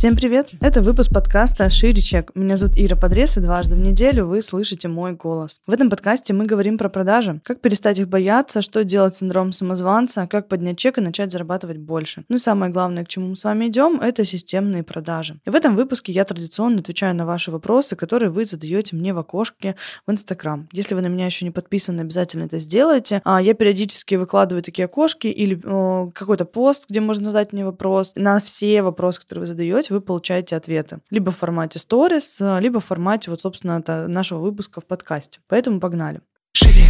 Всем привет! Это выпуск подкаста «Шире чек». Меня зовут Ира Подрез, и дважды в неделю вы слышите мой голос. В этом подкасте мы говорим про продажи, как перестать их бояться, что делать с синдромом самозванца, как поднять чек и начать зарабатывать больше. Ну и самое главное, к чему мы с вами идем, это системные продажи. И в этом выпуске я традиционно отвечаю на ваши вопросы, которые вы задаете мне в окошке в Инстаграм. Если вы на меня еще не подписаны, обязательно это сделайте. А я периодически выкладываю такие окошки или какой-то пост, где можно задать мне вопрос. На все вопросы, которые вы задаете, вы получаете ответы. Либо в формате сторис, либо в формате, вот, собственно, нашего выпуска в подкасте. Поэтому погнали. Шире.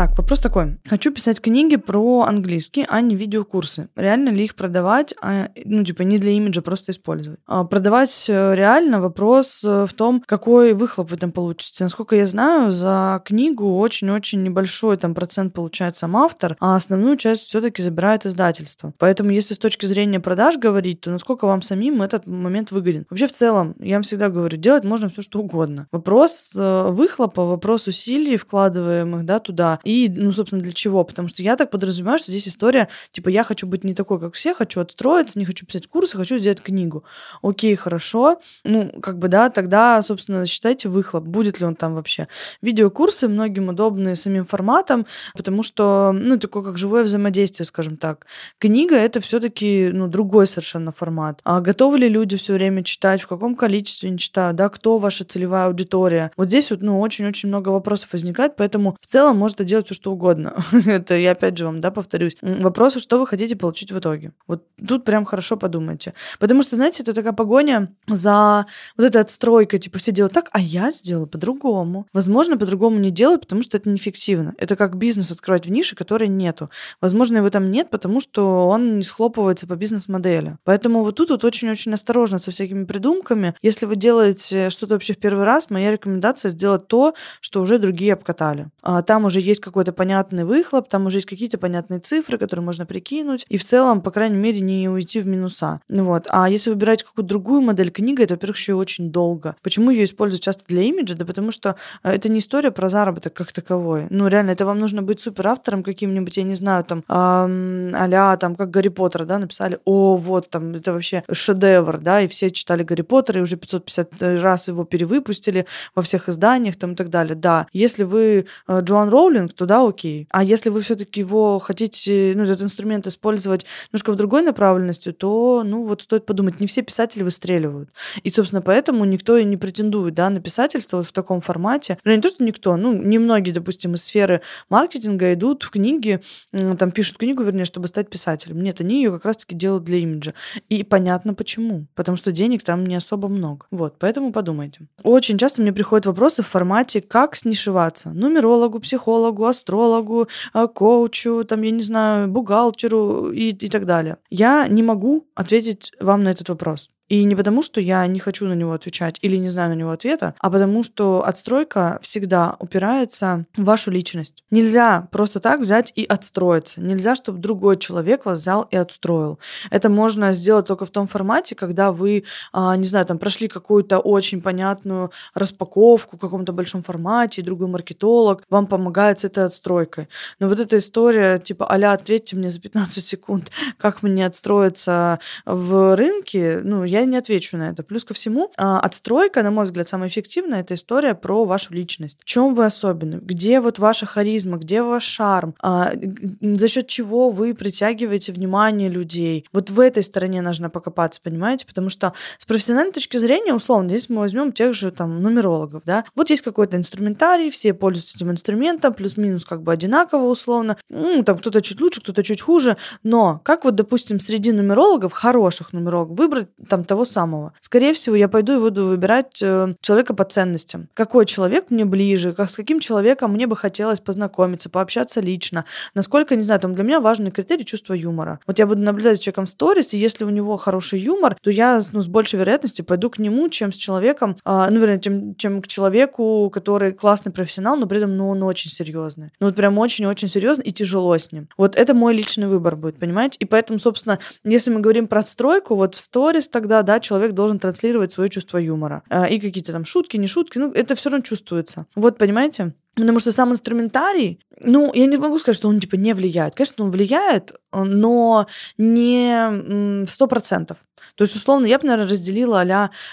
Так, вопрос такой. Хочу писать книги про английский, а не видеокурсы. Реально ли их продавать, а, ну, типа, не для имиджа, просто использовать? А продавать э, реально вопрос э, в том, какой выхлоп в этом получится. Насколько я знаю, за книгу очень-очень небольшой там процент получает сам автор, а основную часть все-таки забирает издательство. Поэтому, если с точки зрения продаж говорить, то насколько вам самим этот момент выгоден? Вообще, в целом, я вам всегда говорю, делать можно все, что угодно. Вопрос э, выхлопа, вопрос усилий, вкладываемых, да, туда, и, ну, собственно, для чего? Потому что я так подразумеваю, что здесь история, типа, я хочу быть не такой, как все, хочу отстроиться, не хочу писать курсы, хочу сделать книгу. Окей, хорошо. Ну, как бы, да, тогда, собственно, считайте выхлоп, будет ли он там вообще. Видеокурсы многим удобны самим форматом, потому что, ну, такое как живое взаимодействие, скажем так. Книга — это все таки ну, другой совершенно формат. А готовы ли люди все время читать, в каком количестве не читают, да, кто ваша целевая аудитория? Вот здесь вот, ну, очень-очень много вопросов возникает, поэтому в целом может делать все, что угодно. Это я опять же вам, да, повторюсь. Вопрос, что вы хотите получить в итоге. Вот тут прям хорошо подумайте. Потому что, знаете, это такая погоня за вот этой отстройкой, типа все делают так, а я сделаю по-другому. Возможно, по-другому не делают, потому что это неэффективно. Это как бизнес открывать в нише, которой нету. Возможно, его там нет, потому что он не схлопывается по бизнес-модели. Поэтому вот тут вот очень-очень осторожно со всякими придумками. Если вы делаете что-то вообще в первый раз, моя рекомендация сделать то, что уже другие обкатали. А там уже есть какой-то понятный выхлоп, там уже есть какие-то понятные цифры, которые можно прикинуть, и в целом, по крайней мере, не уйти в минуса. Ну вот. А если выбирать какую-то другую модель книги, это, во-первых, еще и очень долго. Почему ее используют часто для имиджа? Да потому что э, это не история про заработок как таковой. Ну, реально, это вам нужно быть супер автором каким-нибудь, я не знаю, там, эм, а там, как Гарри Поттера, да, написали, о, вот, там, это вообще шедевр, да, и все читали Гарри Поттера, и уже 550 раз его перевыпустили во всех изданиях, там, и так далее. Да, если вы э, Джоан Роулинг, то да, окей. А если вы все-таки его хотите, ну, этот инструмент использовать немножко в другой направленности, то, ну, вот стоит подумать, не все писатели выстреливают. И, собственно, поэтому никто и не претендует, да, на писательство вот в таком формате. Ну, не то, что никто, ну, немногие, допустим, из сферы маркетинга идут в книги, там, пишут книгу, вернее, чтобы стать писателем. Нет, они ее как раз-таки делают для имиджа. И понятно почему. Потому что денег там не особо много. Вот, поэтому подумайте. Очень часто мне приходят вопросы в формате, как снишиваться. Нумерологу, психологу, астрологу, а, коучу, там, я не знаю, бухгалтеру и, и так далее. Я не могу ответить вам на этот вопрос. И не потому, что я не хочу на него отвечать или не знаю на него ответа, а потому, что отстройка всегда упирается в вашу личность. Нельзя просто так взять и отстроиться. Нельзя, чтобы другой человек вас взял и отстроил. Это можно сделать только в том формате, когда вы, а, не знаю, там прошли какую-то очень понятную распаковку в каком-то большом формате, и другой маркетолог вам помогает с этой отстройкой. Но вот эта история, типа, аля, ответьте мне за 15 секунд, как мне отстроиться в рынке, ну, я я не отвечу на это. Плюс ко всему, а, отстройка, на мой взгляд, самая эффективная, это история про вашу личность. В чем вы особенны? Где вот ваша харизма? Где ваш шарм? А, за счет чего вы притягиваете внимание людей? Вот в этой стороне нужно покопаться, понимаете? Потому что с профессиональной точки зрения, условно, здесь мы возьмем тех же там нумерологов, да, вот есть какой-то инструментарий, все пользуются этим инструментом, плюс-минус как бы одинаково условно, ну, там кто-то чуть лучше, кто-то чуть хуже, но как вот, допустим, среди нумерологов, хороших нумерологов, выбрать там того самого. Скорее всего, я пойду и буду выбирать э, человека по ценностям. Какой человек мне ближе, как, с каким человеком мне бы хотелось познакомиться, пообщаться лично. Насколько, не знаю, там для меня важный критерий чувство юмора. Вот я буду наблюдать за человеком в сторис, и если у него хороший юмор, то я ну, с большей вероятностью пойду к нему, чем с человеком, э, ну, вернее, чем, чем к человеку, который классный профессионал, но при этом, ну, он очень серьезный. Ну, вот прям очень-очень серьезный и тяжело с ним. Вот это мой личный выбор будет, понимаете? И поэтому, собственно, если мы говорим про отстройку, вот в сторис тогда да, человек должен транслировать свое чувство юмора. Э, и какие-то там шутки, не шутки, ну, это все равно чувствуется. Вот, понимаете? Потому что сам инструментарий, ну, я не могу сказать, что он, типа, не влияет. Конечно, он влияет, но не сто процентов. То есть, условно, я бы, наверное, разделила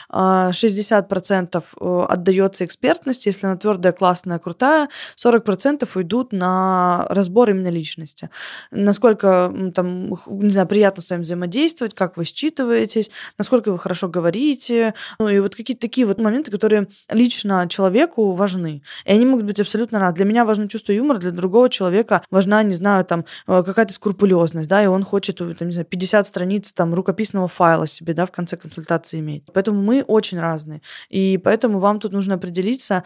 а 60% э, отдается экспертности, если она твердая, классная, крутая, 40% уйдут на разбор именно личности. Насколько там, не знаю, приятно с вами взаимодействовать, как вы считываетесь, насколько вы хорошо говорите. Ну и вот какие-то такие вот моменты, которые лично человеку важны. И они могут быть абсолютно разные. Для меня важно чувство юмора, для другого человека важна, не знаю, там, э, какая-то скрупулезность, да, и он хочет, там, не знаю, 50 страниц там рукописного файла себе, да, в конце консультации иметь. Поэтому мы очень разные. И поэтому вам тут нужно определиться,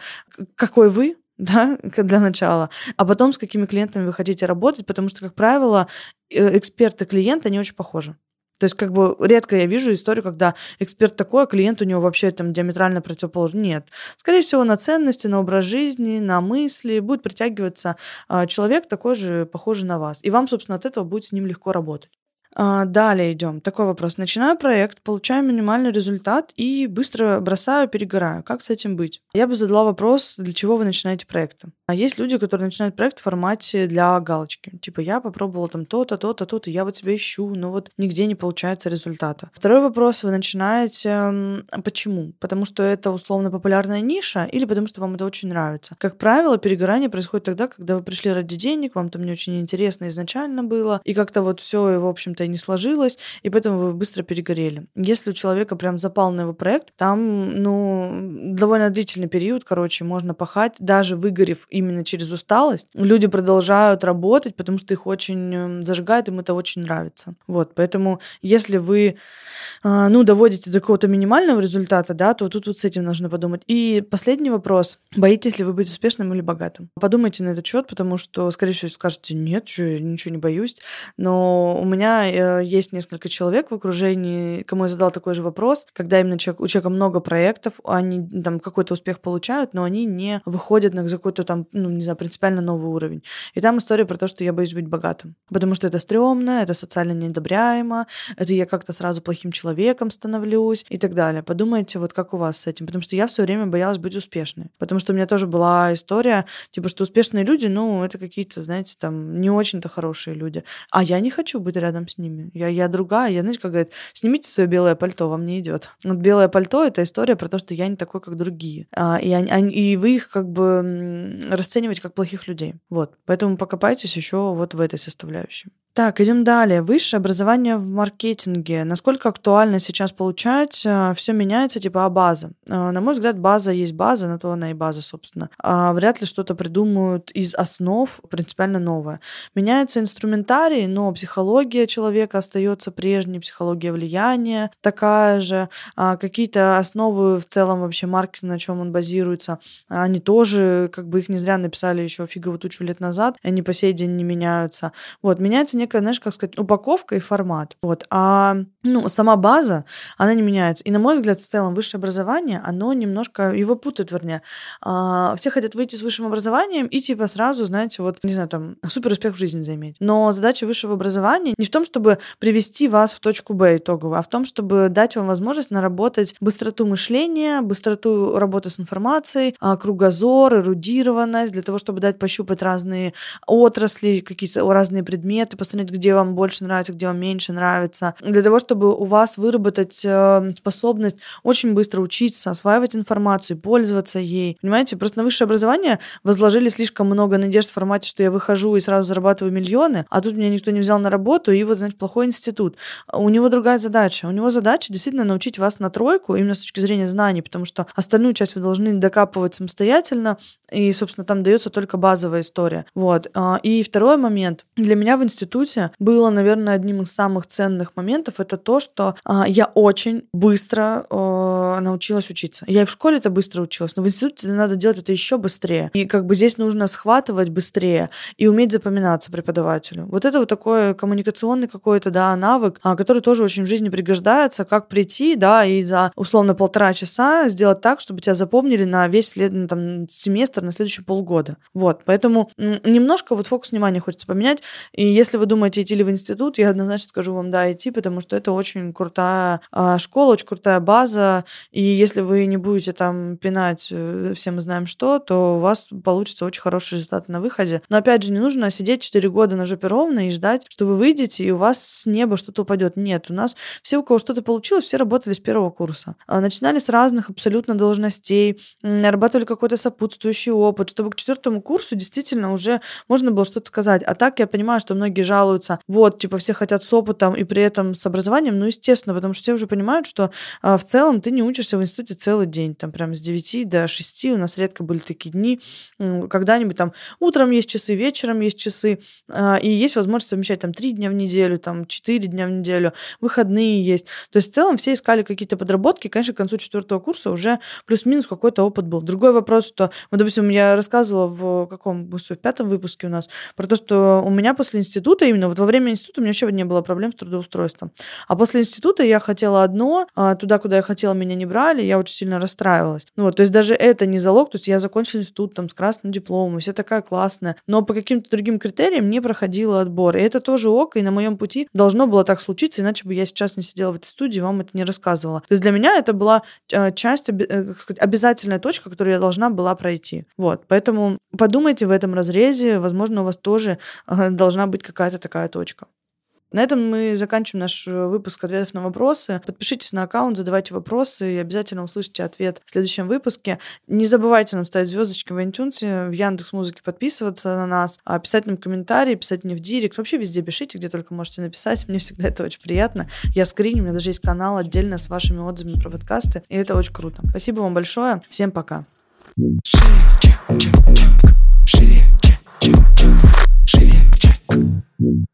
какой вы, да, для начала, а потом с какими клиентами вы хотите работать, потому что, как правило, э, эксперты клиента, они очень похожи. То есть, как бы редко я вижу историю, когда эксперт такой, а клиент у него вообще там диаметрально противоположный. Нет. Скорее всего, на ценности, на образ жизни, на мысли будет притягиваться а, человек такой же, похожий на вас. И вам, собственно, от этого будет с ним легко работать. А, далее идем. Такой вопрос. Начинаю проект, получаю минимальный результат и быстро бросаю, перегораю. Как с этим быть? Я бы задала вопрос, для чего вы начинаете проекты. А есть люди, которые начинают проект в формате для галочки. Типа, я попробовала там то-то, то-то, то-то, я вот себя ищу, но вот нигде не получается результата. Второй вопрос. Вы начинаете... Почему? Потому что это условно популярная ниша или потому что вам это очень нравится? Как правило, перегорание происходит тогда, когда вы пришли ради денег, вам там не очень интересно изначально было, и как-то вот все, в общем-то, не сложилось, и поэтому вы быстро перегорели. Если у человека прям запал на его проект, там, ну, довольно длительный период, короче, можно пахать, даже выгорев именно через усталость, люди продолжают работать, потому что их очень эм, зажигает, им это очень нравится. Вот, поэтому если вы, а, ну, доводите до какого-то минимального результата, да, то тут вот с этим нужно подумать. И последний вопрос. Боитесь ли вы быть успешным или богатым? Подумайте на этот счет, потому что, скорее всего, скажете, нет, что, я ничего не боюсь. Но у меня э, есть несколько человек в окружении, кому я задал такой же вопрос, когда именно человек, у человека много проектов, они там какой-то успех получают, но они не выходят на какой-то там, ну, не знаю, принципиально новый уровень. И там история про то, что я боюсь быть богатым. Потому что это стрёмно, это социально неодобряемо, это я как-то сразу плохим человеком становлюсь и так далее. Подумайте, вот как у вас с этим. Потому что я все время боялась быть успешной. Потому что у меня тоже была история, типа, что успешные люди, ну, это какие-то, знаете, там, не очень-то хорошие люди. А я не хочу быть рядом с ними. Я, я другая. Я, знаете, как говорят, снимите свое белое пальто, вам не идет. Вот белое пальто — это история про то, что я не такой, как другие. А, и, они, и вы их как бы расценивать как плохих людей. Вот. Поэтому покопайтесь еще вот в этой составляющей. Так, идем далее. Высшее образование в маркетинге. Насколько актуально сейчас получать? А, Все меняется, типа, а база? А, на мой взгляд, база есть база, на то она и база, собственно. А вряд ли что-то придумают из основ принципиально новое. Меняется инструментарий, но психология человека остается прежней, психология влияния такая же. А какие-то основы в целом вообще маркетинга, на чем он базируется, они тоже, как бы их не зря написали еще фигово тучу лет назад, они по сей день не меняются. Вот, меняется некая, знаешь, как сказать, упаковка и формат. Вот. А ну, сама база, она не меняется. И, на мой взгляд, в целом, высшее образование, оно немножко, его путает, вернее. А, все хотят выйти с высшим образованием и, типа, сразу, знаете, вот, не знаю, там, супер успех в жизни заиметь. Но задача высшего образования не в том, чтобы привести вас в точку Б итоговую, а в том, чтобы дать вам возможность наработать быстроту мышления, быстроту работы с информацией, а, кругозор, эрудированность, для того, чтобы дать пощупать разные отрасли, какие-то разные предметы, посмотреть, где вам больше нравится, где вам меньше нравится, для того, чтобы у вас выработать э, способность очень быстро учиться, осваивать информацию, пользоваться ей. Понимаете, просто на высшее образование возложили слишком много надежд в формате, что я выхожу и сразу зарабатываю миллионы, а тут меня никто не взял на работу, и вот, значит, плохой институт. У него другая задача. У него задача действительно научить вас на тройку, именно с точки зрения знаний, потому что остальную часть вы должны докапывать самостоятельно, и, собственно, там дается только базовая история. Вот. А, и второй момент. Для меня в институте институте было, наверное, одним из самых ценных моментов, это то, что э, я очень быстро э, научилась учиться. Я и в школе это быстро училась, но в институте надо делать это еще быстрее. И как бы здесь нужно схватывать быстрее и уметь запоминаться преподавателю. Вот это вот такой коммуникационный какой-то, да, навык, а, который тоже очень в жизни пригождается, как прийти, да, и за условно полтора часа сделать так, чтобы тебя запомнили на весь след, ну, там, семестр, на следующие полгода. Вот, поэтому немножко вот фокус внимания хочется поменять. И если вы подумаете, идти ли в институт, я однозначно скажу вам, да, идти, потому что это очень крутая а, школа, очень крутая база, и если вы не будете там пинать, э, все мы знаем что, то у вас получится очень хороший результат на выходе. Но опять же, не нужно сидеть 4 года на жопе ровно и ждать, что вы выйдете, и у вас с неба что-то упадет. Нет, у нас все, у кого что-то получилось, все работали с первого курса. А, начинали с разных абсолютно должностей, нарабатывали какой-то сопутствующий опыт, чтобы к четвертому курсу действительно уже можно было что-то сказать. А так я понимаю, что многие жалуются, вот, типа, все хотят с опытом и при этом с образованием, ну, естественно, потому что все уже понимают, что а, в целом ты не учишься в институте целый день, там, прям с 9 до 6, у нас редко были такие дни, когда-нибудь там утром есть часы, вечером есть часы, а, и есть возможность совмещать там 3 дня в неделю, там 4 дня в неделю, выходные есть. То есть в целом все искали какие-то подработки, конечно, к концу четвертого курса уже плюс-минус какой-то опыт был. Другой вопрос, что, вот, допустим, я рассказывала в каком, в пятом выпуске у нас про то, что у меня после института, именно вот во время института у меня вообще не было проблем с трудоустройством. А после института я хотела одно, а туда, куда я хотела, меня не брали, я очень сильно расстраивалась. Ну, вот, то есть даже это не залог, то есть я закончила институт там с красным дипломом, все такая классная, но по каким-то другим критериям не проходила отбор. И это тоже ок, и на моем пути должно было так случиться, иначе бы я сейчас не сидела в этой студии, вам это не рассказывала. То есть для меня это была э, часть, э, как сказать, обязательная точка, которую я должна была пройти. Вот, поэтому подумайте в этом разрезе, возможно, у вас тоже э, должна быть какая-то такая точка. На этом мы заканчиваем наш э, выпуск ответов на вопросы. Подпишитесь на аккаунт, задавайте вопросы и обязательно услышите ответ в следующем выпуске. Не забывайте нам ставить звездочки в iTunes, в Яндекс Музыке подписываться на нас, а писать нам комментарии, писать мне в директ. Вообще везде пишите, где только можете написать. Мне всегда это очень приятно. Я скриню, у меня даже есть канал отдельно с вашими отзывами про подкасты, и это очень круто. Спасибо вам большое. Всем пока. Шире, чек, чек, чек. Шире, чек, чек, чек. Шире, чек. Thank you.